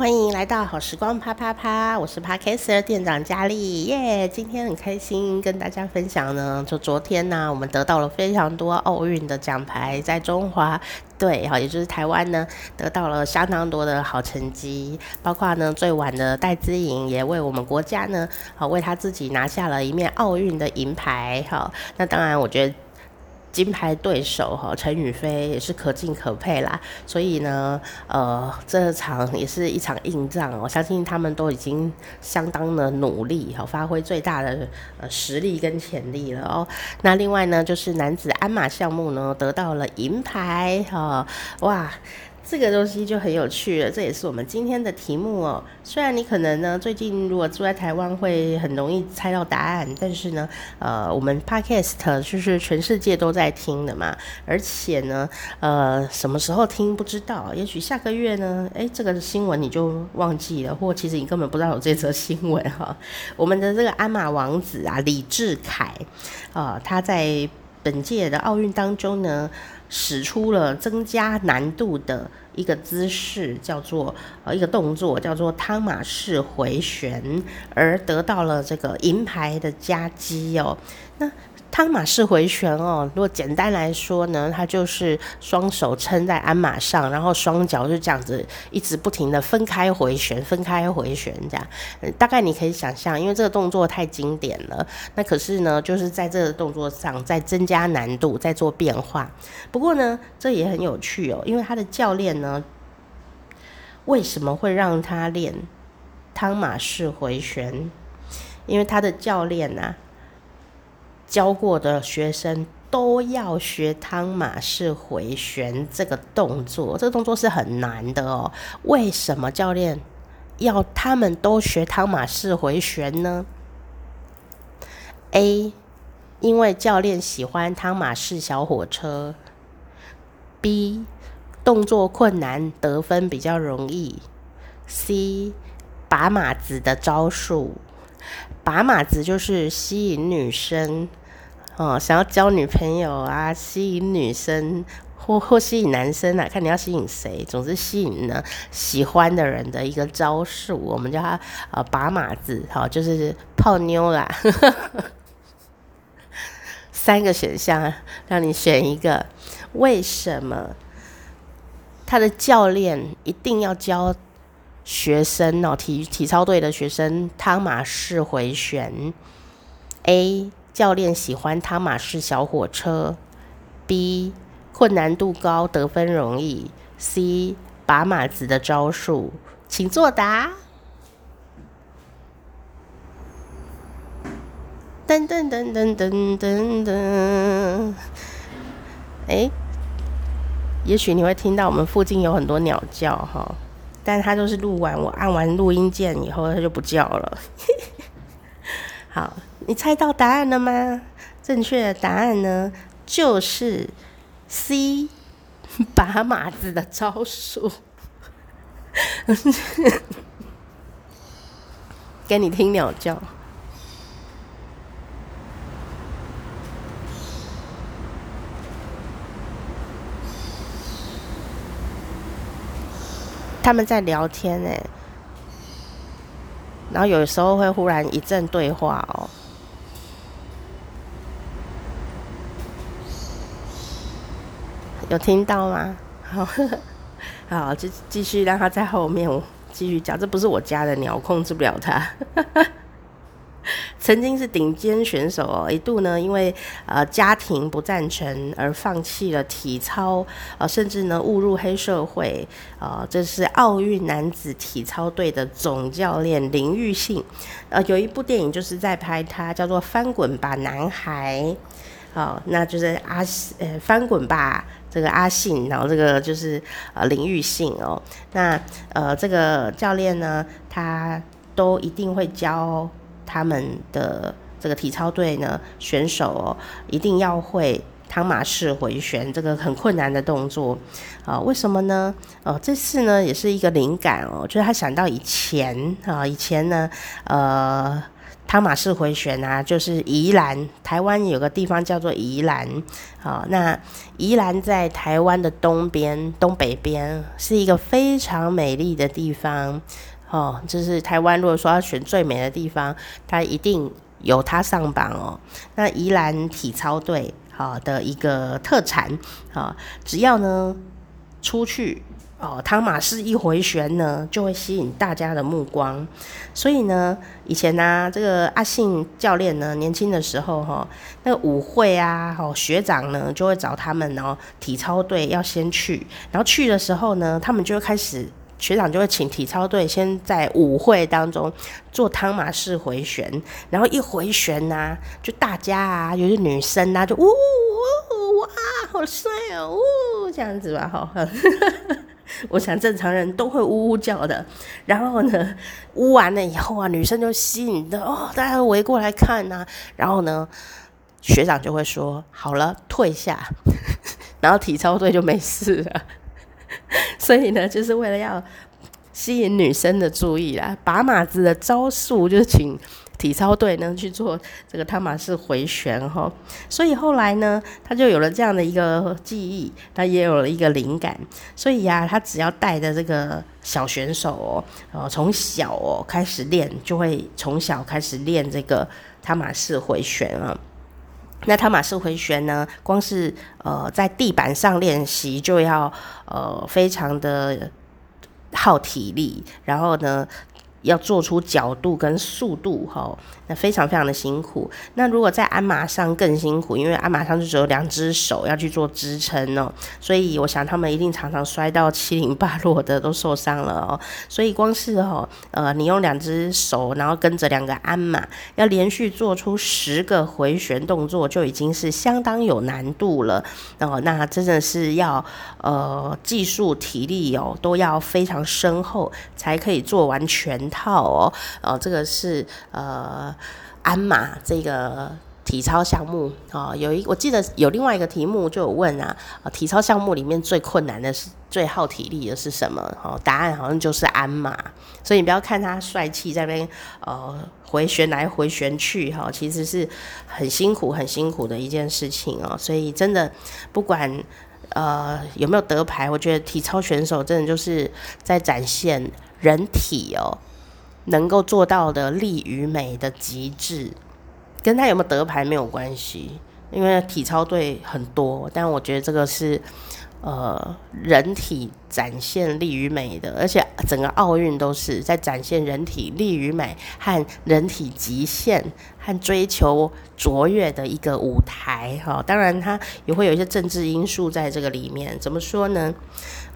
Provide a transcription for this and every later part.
欢迎来到好时光啪啪啪，我是 Podcaster 店长佳丽耶。今天很开心跟大家分享呢，就昨天呢、我们得到了非常多奥运的奖牌，在中华队哈，也就是台湾呢，得到了相当多的好成绩，包括呢最晚的戴资颖也为我们国家呢，好为他自己拿下了一面奥运的银牌哈。那当然，我觉得。金牌对手哈陈雨菲也是可敬可佩啦，所以呢，呃，这场也是一场硬仗，我相信他们都已经相当的努力哈，发挥最大的呃实力跟潜力了哦。那另外呢，就是男子鞍马项目呢得到了银牌哈，哇。这个东西就很有趣了，这也是我们今天的题目哦。虽然你可能呢最近如果住在台湾会很容易猜到答案，但是呢，呃，我们 Podcast 就是全世界都在听的嘛，而且呢，呃，什么时候听不知道，也许下个月呢，诶，这个新闻你就忘记了，或其实你根本不知道有这则新闻哈。我们的这个鞍马王子啊，李智凯啊，他在本届的奥运当中呢，使出了增加难度的一个姿势，叫做呃一个动作，叫做汤马式回旋，而得到了这个银牌的夹击哦。那汤马式回旋哦，如果简单来说呢，它就是双手撑在鞍马上，然后双脚就这样子一直不停的分开回旋，分开回旋这样。大概你可以想象，因为这个动作太经典了，那可是呢，就是在这个动作上再增加难度，再做变化。不过呢，这也很有趣哦，因为他的教练呢，为什么会让他练汤马式回旋？因为他的教练啊。教过的学生都要学汤马式回旋这个动作，这个动作是很难的哦。为什么教练要他们都学汤马式回旋呢？A，因为教练喜欢汤马式小火车。B，动作困难，得分比较容易。C，把马子的招数，把马子就是吸引女生。哦，想要交女朋友啊，吸引女生或或吸引男生啊，看你要吸引谁，总之吸引呢喜欢的人的一个招数，我们叫它呃把马子，好、哦，就是泡妞啦。三个选项让你选一个，为什么他的教练一定要教学生哦，体体操队的学生汤马士回旋？A 教练喜欢汤马式小火车，B 困难度高，得分容易，C 把马子的招数，请作答。噔噔噔噔噔噔噔，哎，也许你会听到我们附近有很多鸟叫哈，但它都是录完，我按完录音键以后，它就不叫了。好。你猜到答案了吗？正确的答案呢，就是 C，把马子的招数。给你听鸟叫。他们在聊天呢，然后有时候会忽然一阵对话哦。有听到吗？好，好，就继续让他在后面，我继续讲。这不是我家的鸟，控制不了它。曾经是顶尖选手哦，一度呢，因为呃家庭不赞成而放弃了体操，呃，甚至呢误入黑社会。呃，这是奥运男子体操队的总教练林玉信。呃，有一部电影就是在拍他，叫做《翻滚吧，男孩》。好，那就是阿呃翻滚吧，这个阿信，然后这个就是呃林玉信哦。那呃这个教练呢，他都一定会教他们的这个体操队呢选手哦，一定要会汤马式回旋这个很困难的动作啊。为什么呢？哦，这次呢也是一个灵感哦，就是他想到以前啊，以前呢呃。汤马士回旋啊，就是宜兰，台湾有个地方叫做宜兰，好，那宜兰在台湾的东边、东北边，是一个非常美丽的地方，哦，就是台湾如果说要选最美的地方，它一定有它上榜哦。那宜兰体操队，好的一个特产，好，只要呢出去。哦，汤马士一回旋呢，就会吸引大家的目光。所以呢，以前呢、啊，这个阿信教练呢，年轻的时候哈、哦，那个舞会啊，哦，学长呢就会找他们哦，体操队要先去，然后去的时候呢，他们就会开始，学长就会请体操队先在舞会当中做汤马士回旋，然后一回旋呐、就大家啊，有些女生啊，就呜呜哇，好帅哦，呜这样子吧，哈。我想正常人都会呜呜叫的，然后呢，呜完了以后啊，女生就吸引的哦，大家都围过来看呐、啊，然后呢，学长就会说好了，退下，然后体操队就没事了。所以呢，就是为了要吸引女生的注意啦，把马子的招数就请。体操队呢去做这个汤马士回旋哈，所以后来呢，他就有了这样的一个记忆，他也有了一个灵感，所以呀、他只要带着这个小选手哦，从小哦开始练，就会从小开始练这个汤马士回旋啊。那汤马士回旋呢，光是呃在地板上练习就要呃非常的耗体力，然后呢。要做出角度跟速度，哈，那非常非常的辛苦。那如果在鞍马上更辛苦，因为鞍马上就只有两只手要去做支撑哦，所以我想他们一定常常摔到 七零八落的，都受伤了哦。所以光是哈，呃，你用两只手，然后跟着两个鞍马，要连续做出十个回旋动作，就已经是相当有难度了。哦，那真的是要呃技术、体力哦，都要非常深厚，才可以做完全套哦，哦，这个是呃鞍马这个体操项目哦，有一我记得有另外一个题目就有问啊，体操项目里面最困难的是最耗体力的是什么？哦，答案好像就是鞍马，所以你不要看他帅气在那边呃回旋来回旋去哈，其实是很辛苦很辛苦的一件事情哦，所以真的不管呃有没有得牌，我觉得体操选手真的就是在展现人体哦。能够做到的力与美的极致，跟他有没有得牌没有关系，因为体操队很多，但我觉得这个是呃人体展现力与美的，而且整个奥运都是在展现人体力与美和人体极限和追求卓越的一个舞台哈。当然，它也会有一些政治因素在这个里面。怎么说呢？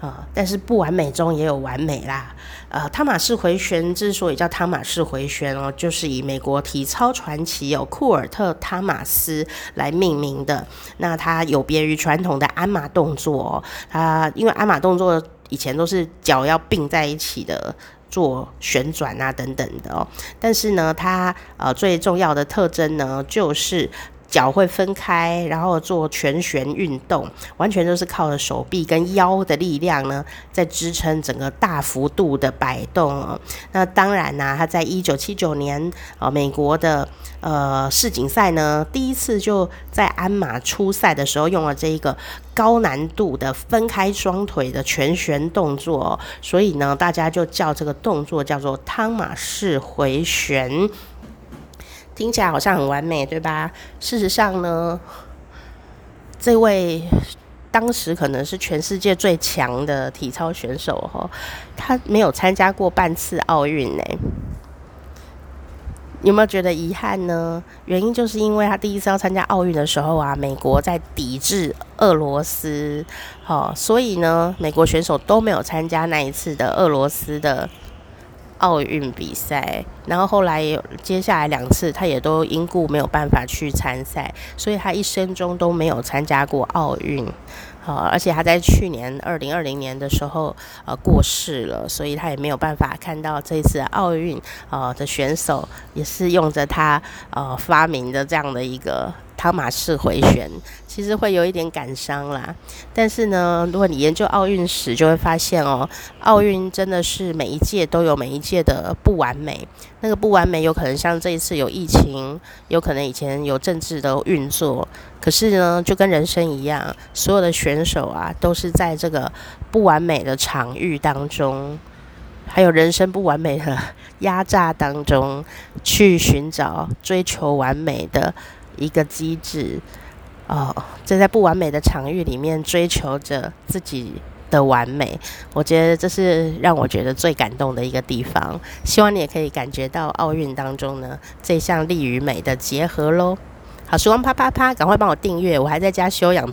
啊、但是不完美中也有完美啦。呃，汤马士回旋之所以叫汤马士回旋哦，就是以美国体操传奇有库尔特·汤马斯来命名的。那它有别于传统的鞍马动作，它因为鞍马动作以前都是脚要并在一起的做旋转啊等等的哦，但是呢，它呃最重要的特征呢就是。脚会分开，然后做全旋运动，完全都是靠着手臂跟腰的力量呢，在支撑整个大幅度的摆动哦。那当然呢、啊，他在一九七九年呃美国的呃世锦赛呢，第一次就在鞍马初赛的时候用了这一个高难度的分开双腿的全旋动作、所以呢，大家就叫这个动作叫做汤马士回旋。听起来好像很完美，对吧？事实上呢，这位当时可能是全世界最强的体操选手哈，他没有参加过半次奥运呢。有没有觉得遗憾呢？原因就是因为他第一次要参加奥运的时候啊，美国在抵制俄罗斯，哦，所以呢，美国选手都没有参加那一次的俄罗斯的。奥运比赛，然后后来有接下来两次，他也都因故没有办法去参赛，所以他一生中都没有参加过奥运。好，而且他在去年二零二零年的时候呃过世了，所以他也没有办法看到这次奥运呃的选手也是用着他呃发明的这样的一个汤马式回旋，其实会有一点感伤啦。但是呢，如果你研究奥运史，就会发现哦，奥运真的是每一届都有每一届的不完美。那个不完美，有可能像这一次有疫情，有可能以前有政治的运作。可是呢，就跟人生一样，所有的选手啊，都是在这个不完美的场域当中，还有人生不完美的 压榨当中，去寻找追求完美的一个机制。哦，这在不完美的场域里面追求着自己的完美，我觉得这是让我觉得最感动的一个地方。希望你也可以感觉到奥运当中呢，这项力与美的结合喽。好，时光啪啪啪，赶快帮我订阅，我还在家休养